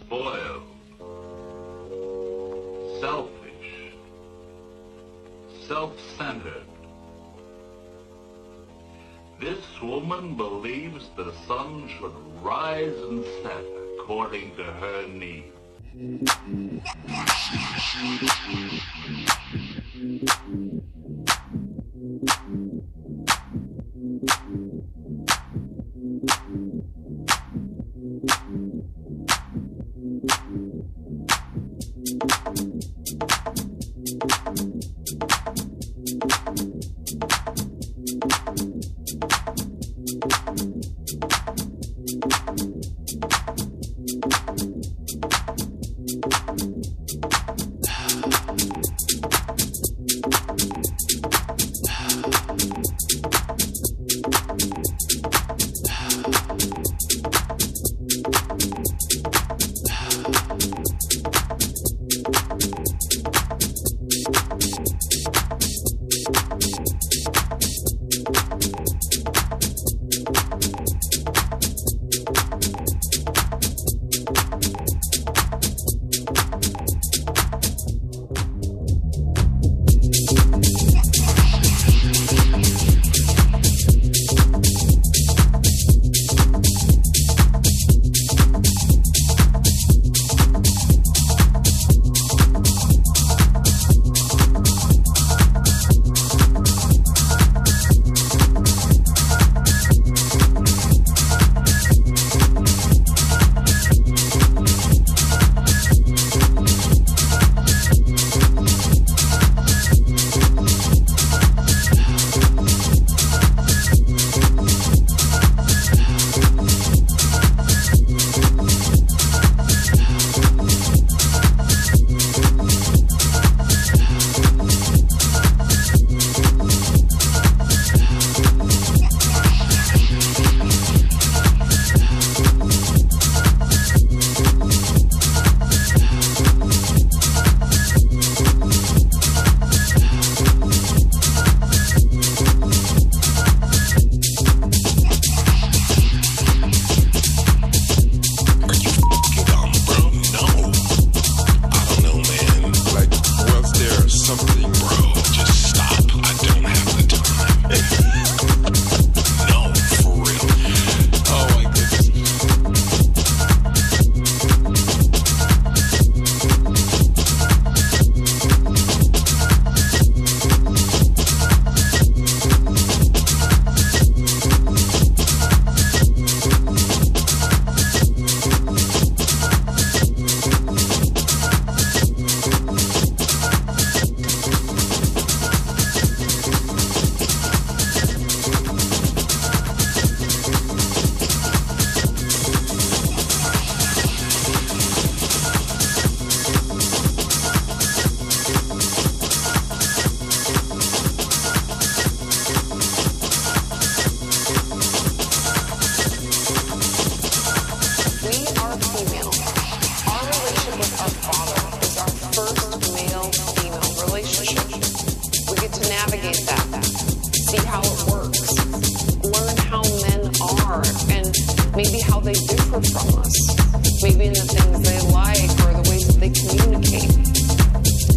spoiled, selfish, self-centered. This woman believes the sun should rise and set according to her needs. maybe how they differ from us, maybe in the things they like or the ways that they communicate.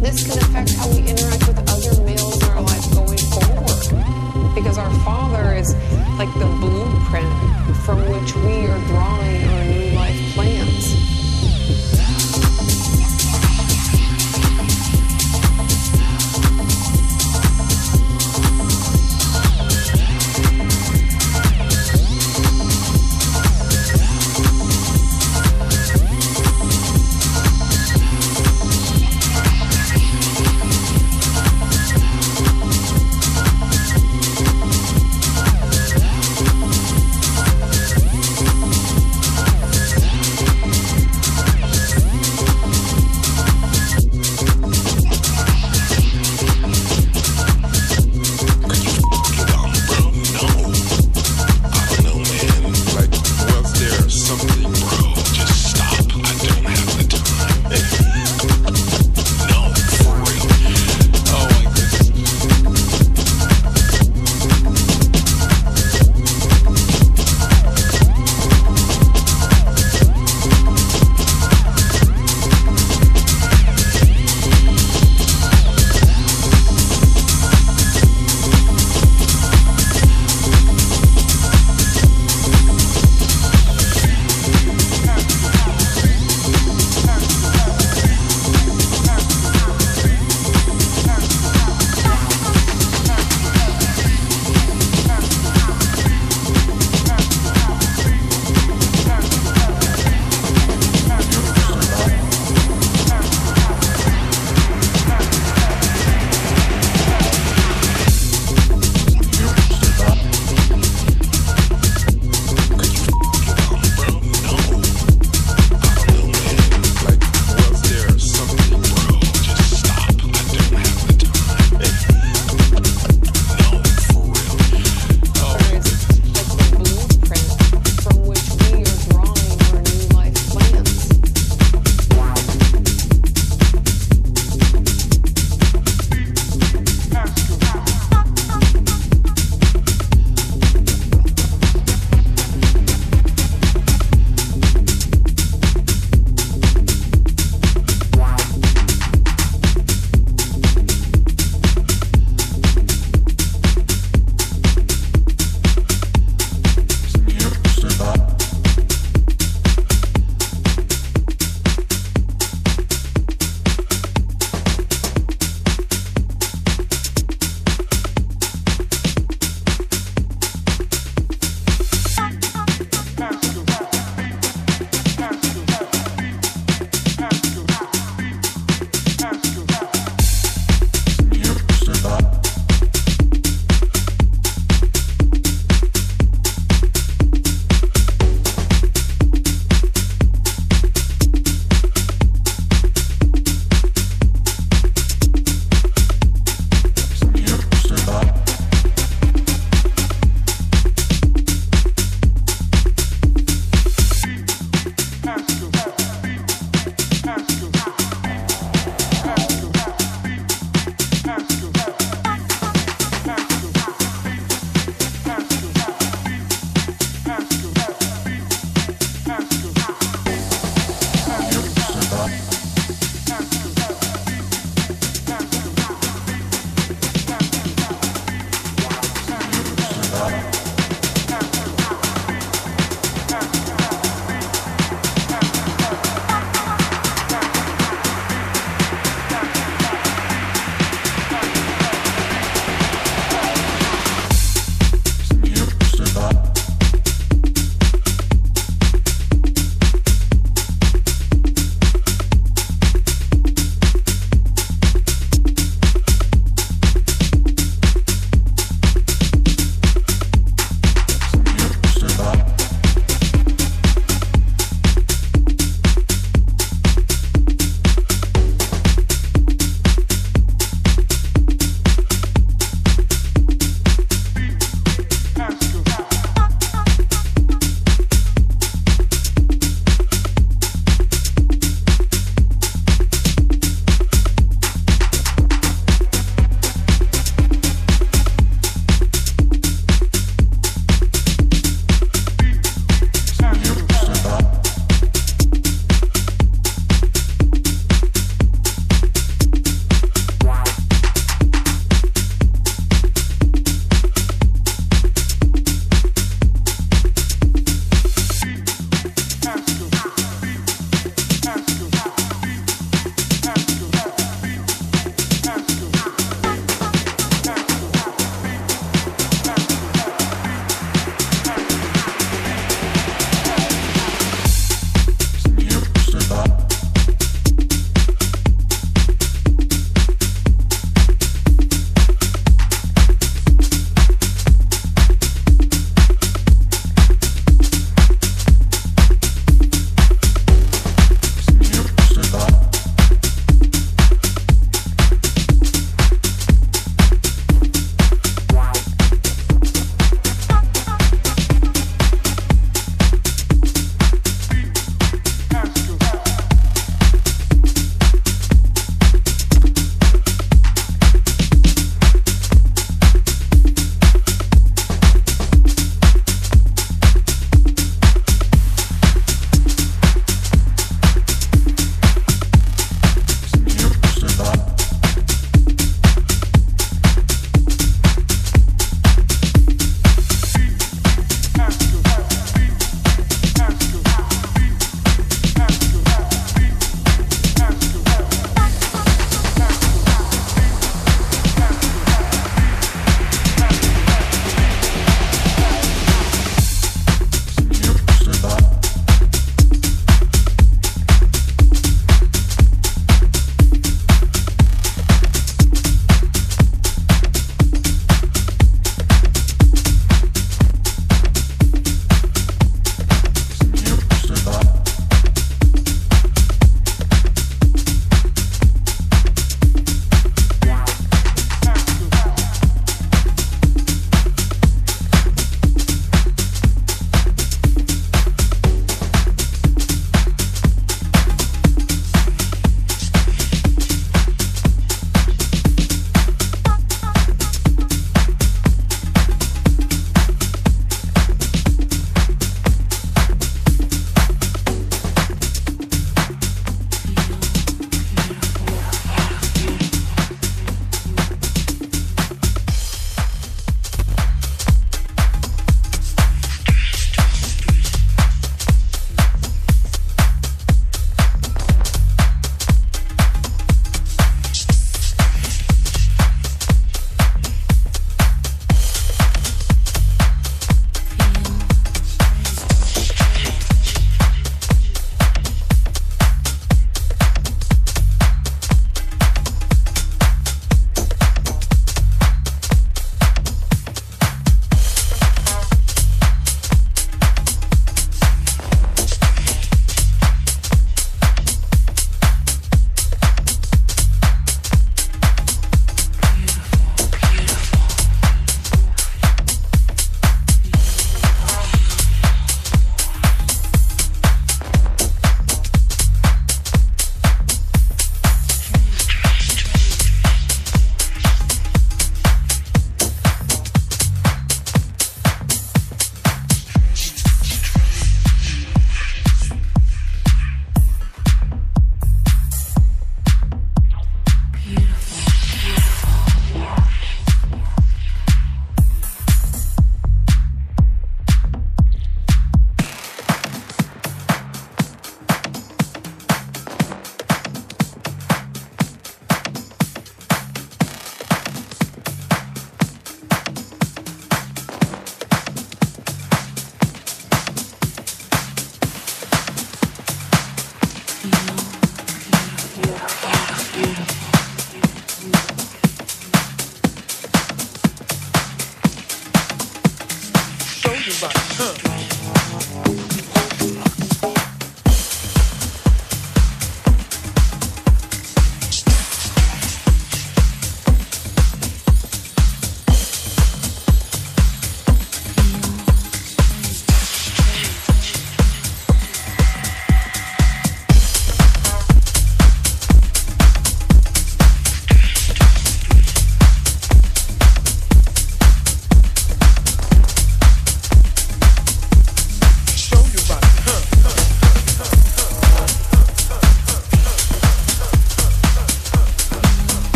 This can affect how we interact with other males in our life going forward because our father is like the blueprint from which we are drawn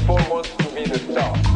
space to be the in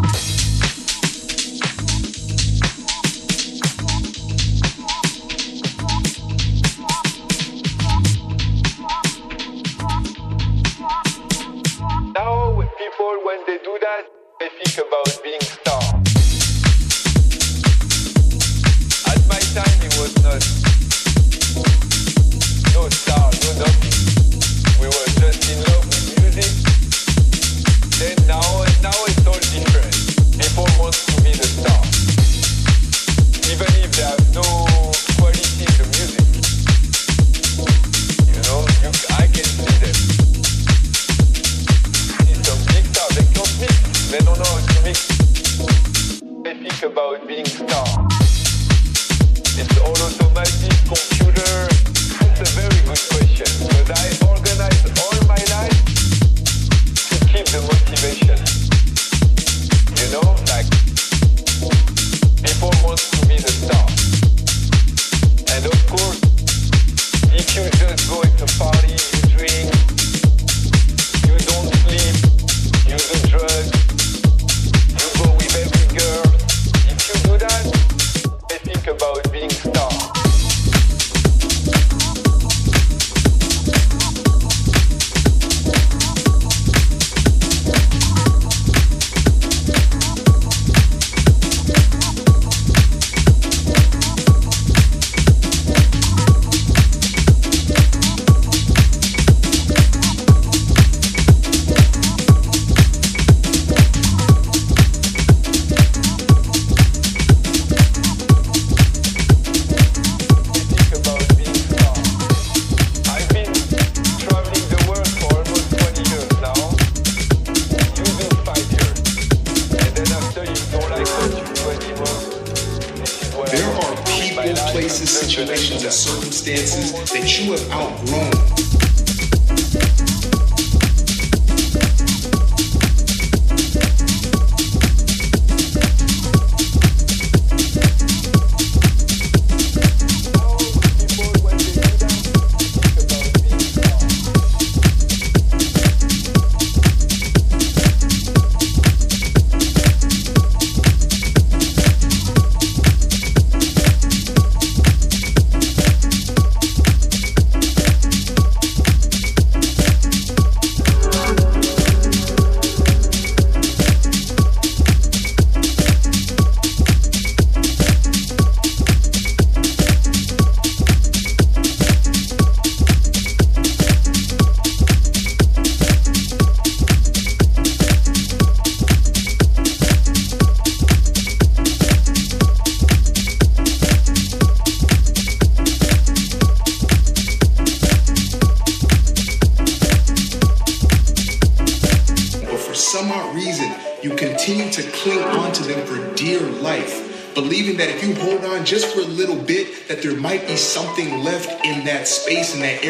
that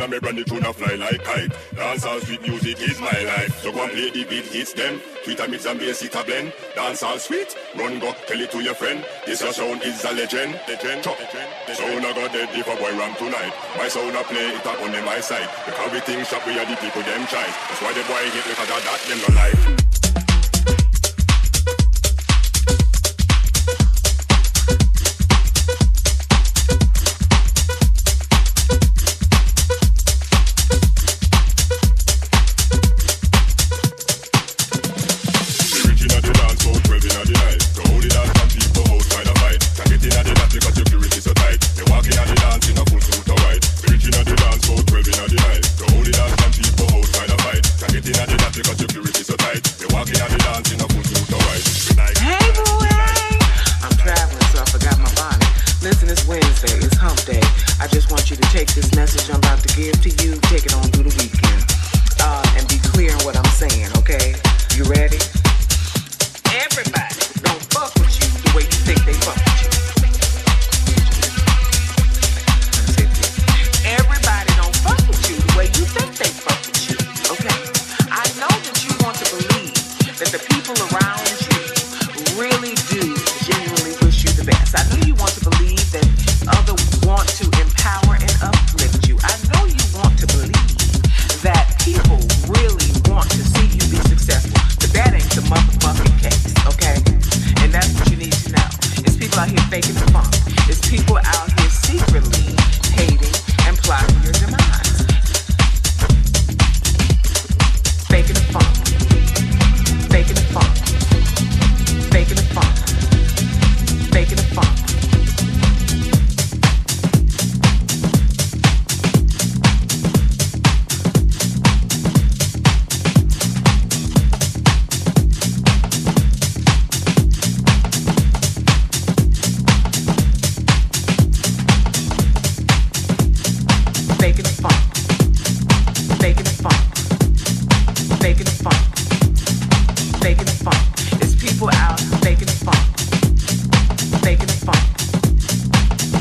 and I'm a brand new tuna fly like kite. Dancehall sweet music is my life. So go and play the beat, it's them. Twitter mix and bass, it a blend. Dancehall sweet, run go, tell it to your friend. This your sound is a legend. Legend, chop. Sound I got dead if a boy ram tonight. My sound I play it up on my side. Because everything shop we are the people them try. That's why the boy hit because of that them no like.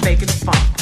make it funk.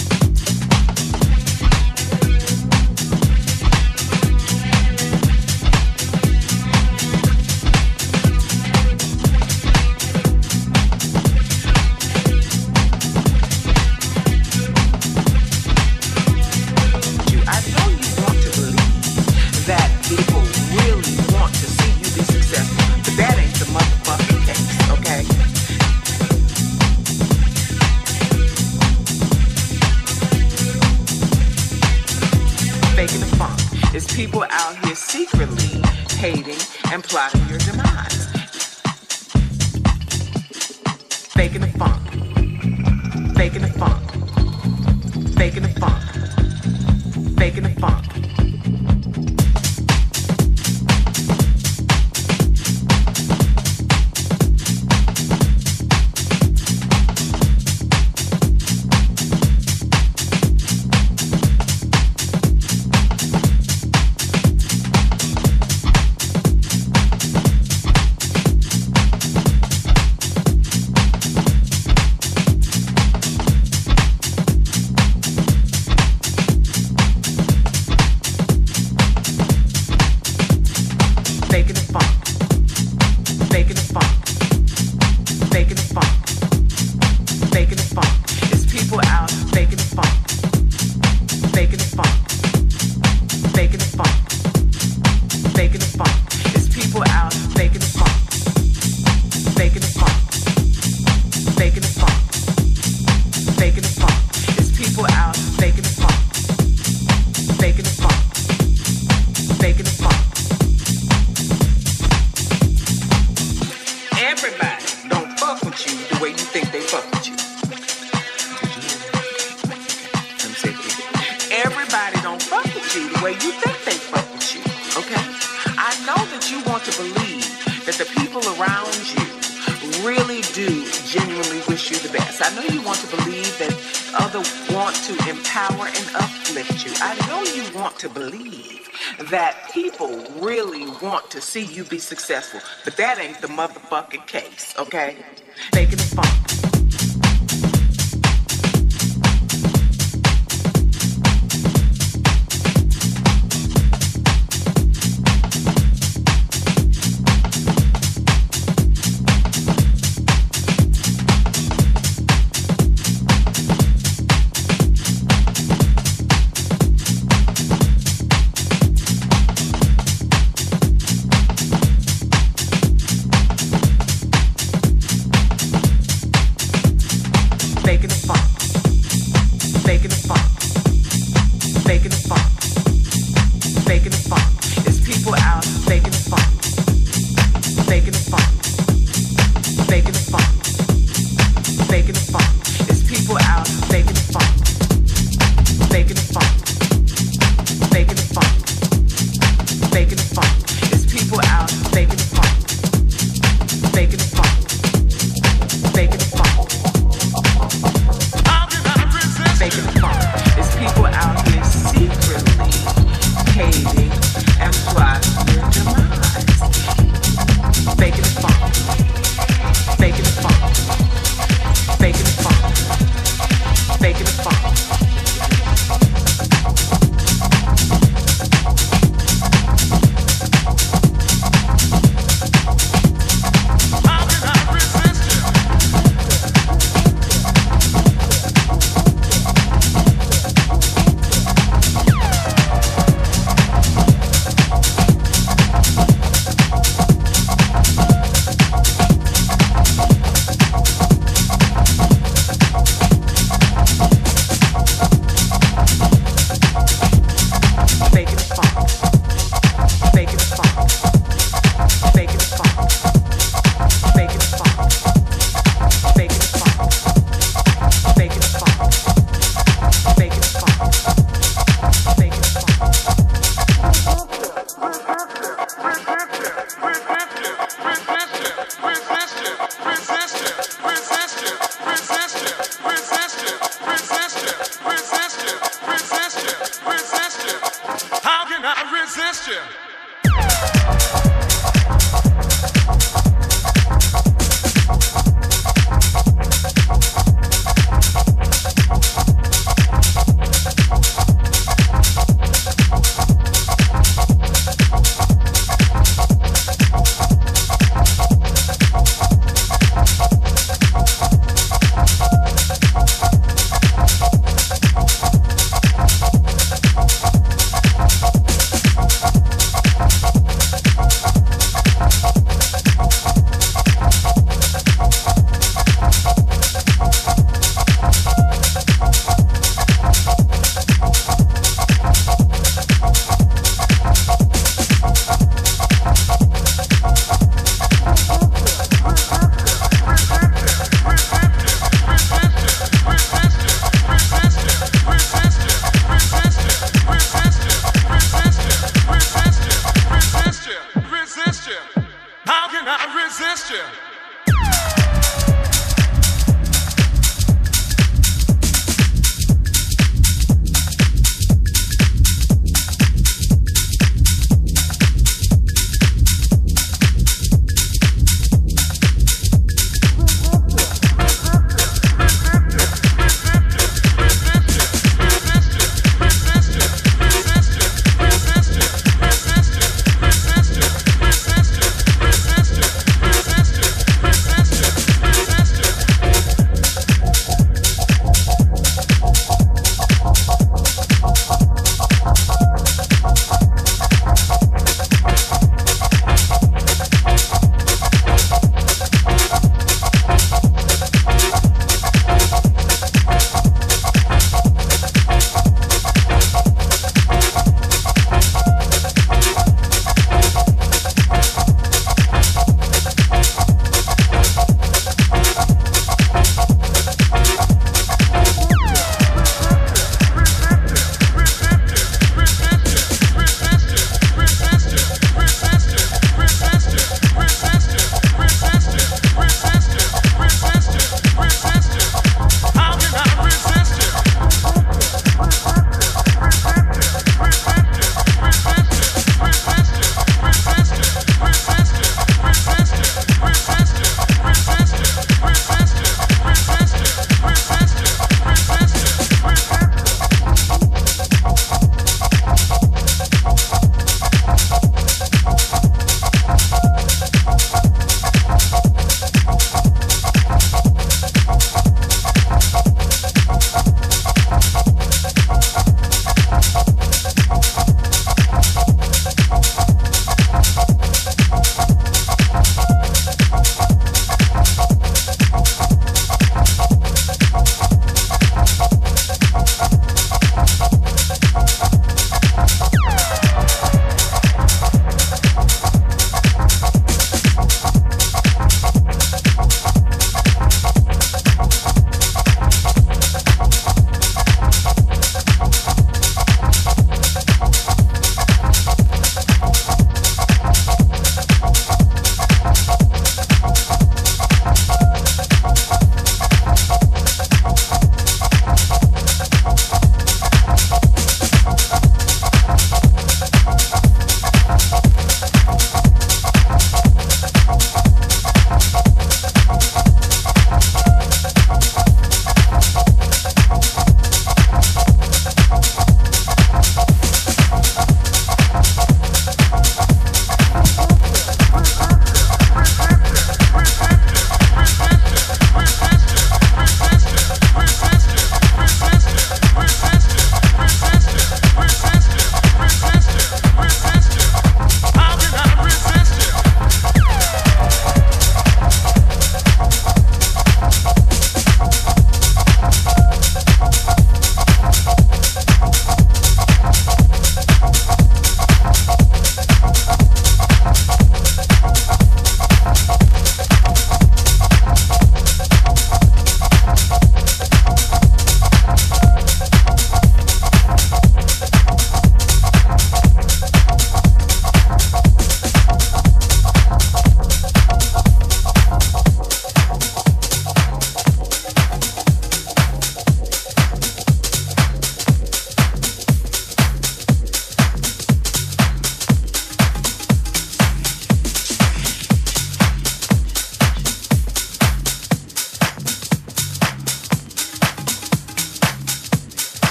To see you be successful, but that ain't the motherfucking case, okay? Making it fun.